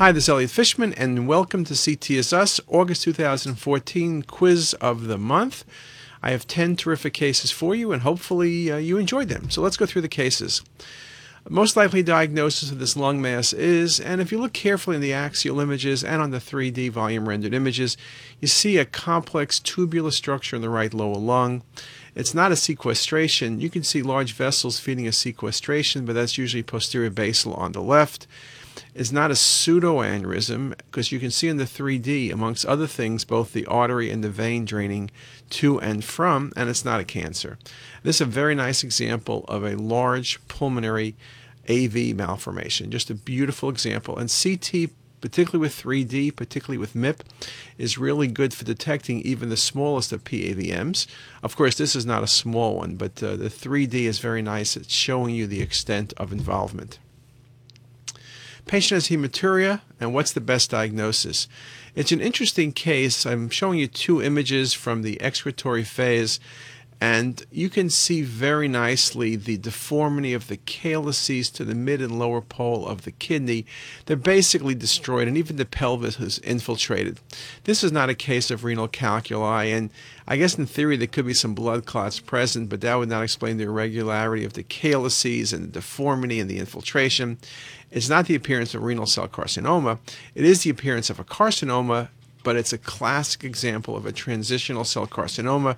Hi, this is Elliot Fishman, and welcome to CTisus, August 2014 quiz of the month. I have 10 terrific cases for you, and hopefully uh, you enjoyed them. So let's go through the cases. Most likely diagnosis of this lung mass is, and if you look carefully in the axial images and on the 3D volume rendered images, you see a complex tubular structure in the right lower lung. It's not a sequestration. You can see large vessels feeding a sequestration, but that's usually posterior basal on the left. It's not a pseudoaneurysm because you can see in the 3D, amongst other things, both the artery and the vein draining to and from, and it's not a cancer. This is a very nice example of a large pulmonary AV malformation. Just a beautiful example. And CT, particularly with 3D, particularly with MIP, is really good for detecting even the smallest of PAVMs. Of course, this is not a small one, but uh, the 3D is very nice at showing you the extent of involvement. Patient has hematuria, and what's the best diagnosis? It's an interesting case. I'm showing you two images from the excretory phase and you can see very nicely the deformity of the calyces to the mid and lower pole of the kidney. They're basically destroyed, and even the pelvis is infiltrated. This is not a case of renal calculi, and I guess in theory there could be some blood clots present, but that would not explain the irregularity of the calyces and the deformity and the infiltration. It's not the appearance of renal cell carcinoma, it is the appearance of a carcinoma, but it's a classic example of a transitional cell carcinoma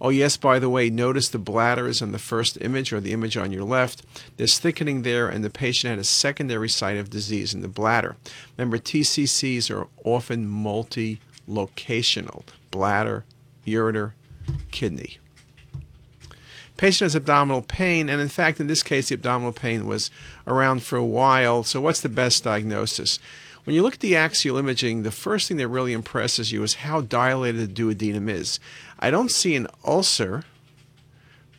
Oh, yes, by the way, notice the bladder is on the first image or the image on your left. There's thickening there, and the patient had a secondary site of disease in the bladder. Remember, TCCs are often multi locational bladder, ureter, kidney. Patient has abdominal pain, and in fact, in this case, the abdominal pain was around for a while. So, what's the best diagnosis? When you look at the axial imaging, the first thing that really impresses you is how dilated the duodenum is. I don't see an ulcer,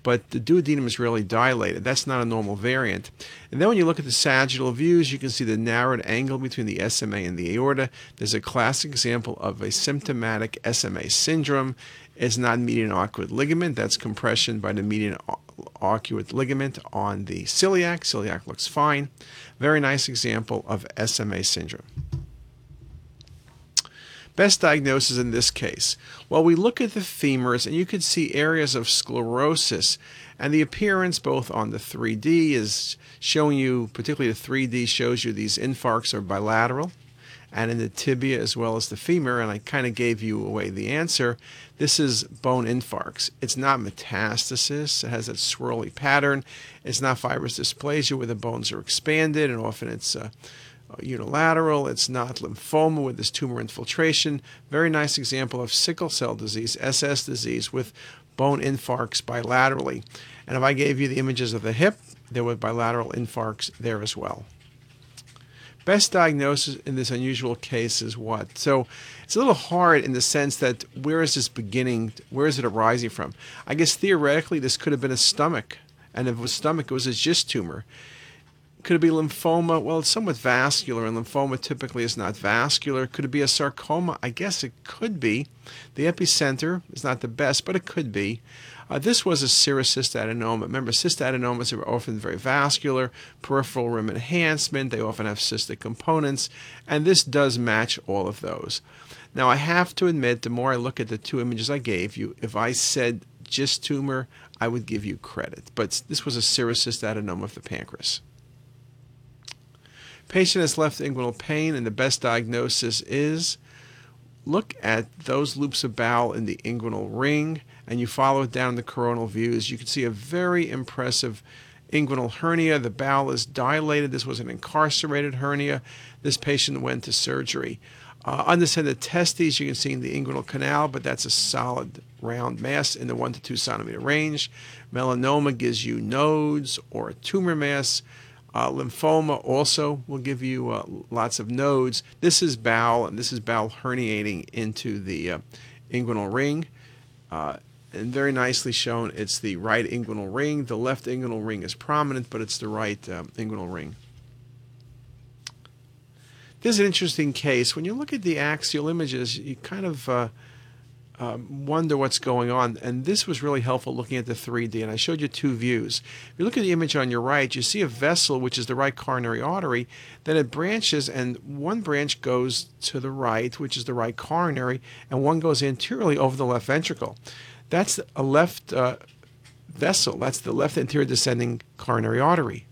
but the duodenum is really dilated. That's not a normal variant. And then when you look at the sagittal views, you can see the narrowed angle between the SMA and the aorta. There's a classic example of a symptomatic SMA syndrome. It's not median arcuate ligament. That's compression by the median arcuate ligament on the celiac. Celiac looks fine. Very nice example of SMA syndrome. Best diagnosis in this case? Well, we look at the femurs and you can see areas of sclerosis and the appearance both on the 3D is showing you, particularly the 3D shows you these infarcts are bilateral and in the tibia as well as the femur, and I kind of gave you away the answer. This is bone infarcts. It's not metastasis. It has that swirly pattern. It's not fibrous dysplasia where the bones are expanded, and often it's uh, unilateral. It's not lymphoma with this tumor infiltration. Very nice example of sickle cell disease, SS disease, with bone infarcts bilaterally. And if I gave you the images of the hip, there were bilateral infarcts there as well. Best diagnosis in this unusual case is what? So it's a little hard in the sense that where is this beginning? Where is it arising from? I guess theoretically this could have been a stomach, and if it was stomach, it was a GIST tumor. Could it be lymphoma? Well, it's somewhat vascular, and lymphoma typically is not vascular. Could it be a sarcoma? I guess it could be. The epicenter is not the best, but it could be. Uh, this was a serous cystadenoma. Remember, cystadenomas are often very vascular, peripheral rim enhancement, they often have cystic components, and this does match all of those. Now, I have to admit, the more I look at the two images I gave you, if I said just tumor, I would give you credit. But this was a serous cystadenoma of the pancreas. Patient has left inguinal pain, and the best diagnosis is look at those loops of bowel in the inguinal ring and you follow it down the coronal views, you can see a very impressive inguinal hernia. The bowel is dilated. This was an incarcerated hernia. This patient went to surgery. Uh, the testes, you can see in the inguinal canal, but that's a solid round mass in the 1 to 2 centimeter range. Melanoma gives you nodes or a tumor mass. Uh, lymphoma also will give you uh, lots of nodes. This is bowel, and this is bowel herniating into the uh, inguinal ring. And very nicely shown, it's the right inguinal ring. The left inguinal ring is prominent, but it's the right um, inguinal ring. This is an interesting case. When you look at the axial images, you kind of uh, um, wonder what's going on. And this was really helpful looking at the 3D. And I showed you two views. If you look at the image on your right, you see a vessel, which is the right coronary artery. Then it branches, and one branch goes to the right, which is the right coronary, and one goes anteriorly over the left ventricle. That's a left uh, vessel. That's the left anterior descending coronary artery.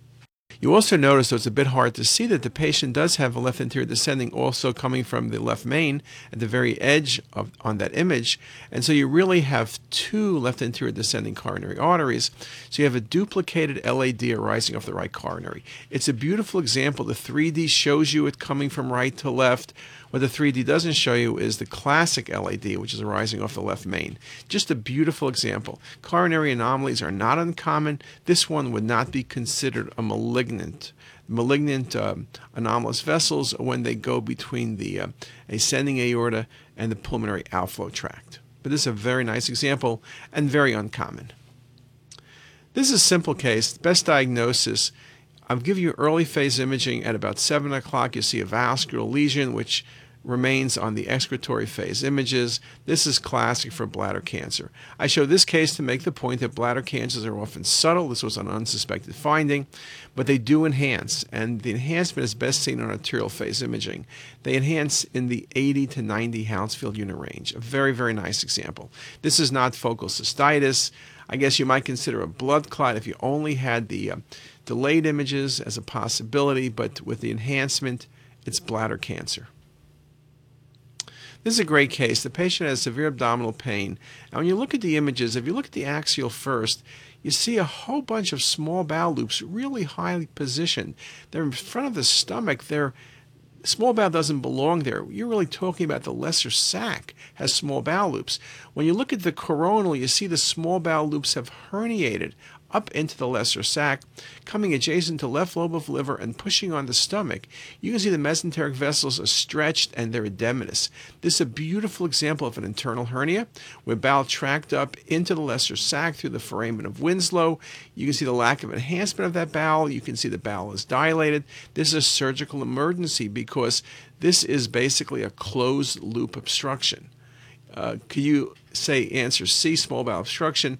You also notice, though it's a bit hard to see, that the patient does have a left anterior descending also coming from the left main at the very edge of on that image. And so you really have two left anterior descending coronary arteries. So you have a duplicated LAD arising off the right coronary. It's a beautiful example. The 3D shows you it coming from right to left. What the 3D doesn't show you is the classic LAD, which is arising off the left main. Just a beautiful example. Coronary anomalies are not uncommon. This one would not be considered a malignant. Malignant um, anomalous vessels when they go between the uh, ascending aorta and the pulmonary outflow tract. But this is a very nice example and very uncommon. This is a simple case. Best diagnosis I'll give you early phase imaging at about 7 o'clock. You see a vascular lesion, which remains on the excretory phase images. This is classic for bladder cancer. I show this case to make the point that bladder cancers are often subtle. This was an unsuspected finding, but they do enhance, and the enhancement is best seen on arterial phase imaging. They enhance in the 80 to 90 Hounsfield unit range. A very, very nice example. This is not focal cystitis. I guess you might consider a blood clot if you only had the uh, delayed images as a possibility, but with the enhancement, it's bladder cancer. This is a great case. The patient has severe abdominal pain. And when you look at the images, if you look at the axial first, you see a whole bunch of small bowel loops really highly positioned. They're in front of the stomach. They're small bowel doesn't belong there. You're really talking about the lesser sac has small bowel loops. When you look at the coronal, you see the small bowel loops have herniated up into the lesser sac, coming adjacent to left lobe of liver and pushing on the stomach. You can see the mesenteric vessels are stretched and they're edematous. This is a beautiful example of an internal hernia where bowel tracked up into the lesser sac through the foramen of Winslow. You can see the lack of enhancement of that bowel. You can see the bowel is dilated. This is a surgical emergency because this is basically a closed loop obstruction. Uh, could you say answer C, small bowel obstruction?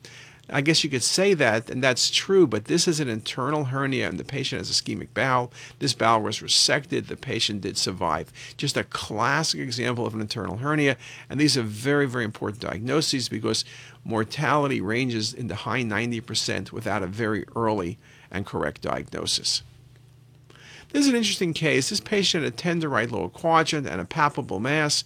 I guess you could say that, and that's true, but this is an internal hernia, and the patient has ischemic bowel. This bowel was resected. The patient did survive. Just a classic example of an internal hernia, and these are very, very important diagnoses because mortality ranges in the high 90% without a very early and correct diagnosis. This is an interesting case. This patient had a tender right lower quadrant and a palpable mass.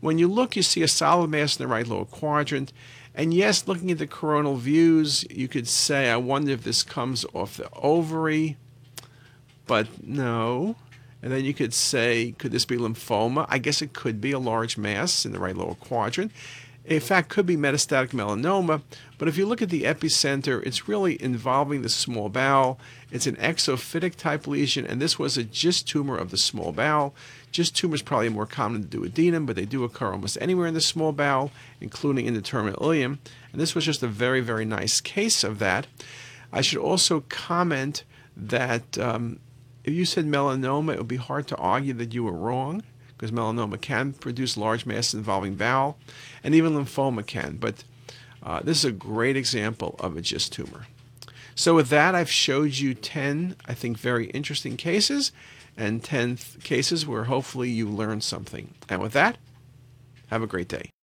When you look, you see a solid mass in the right lower quadrant. And yes, looking at the coronal views, you could say, I wonder if this comes off the ovary, but no. And then you could say, could this be lymphoma? I guess it could be a large mass in the right lower quadrant. In fact, could be metastatic melanoma, but if you look at the epicenter, it's really involving the small bowel. It's an exophytic type lesion, and this was a GIST tumor of the small bowel. GIST tumors probably more common than duodenum, but they do occur almost anywhere in the small bowel, including in the terminal ileum. And this was just a very, very nice case of that. I should also comment that um, if you said melanoma, it would be hard to argue that you were wrong because melanoma can produce large masses involving bowel, and even lymphoma can. But uh, this is a great example of a GIST tumor. So with that, I've showed you 10, I think, very interesting cases and 10 cases where hopefully you learned something. And with that, have a great day.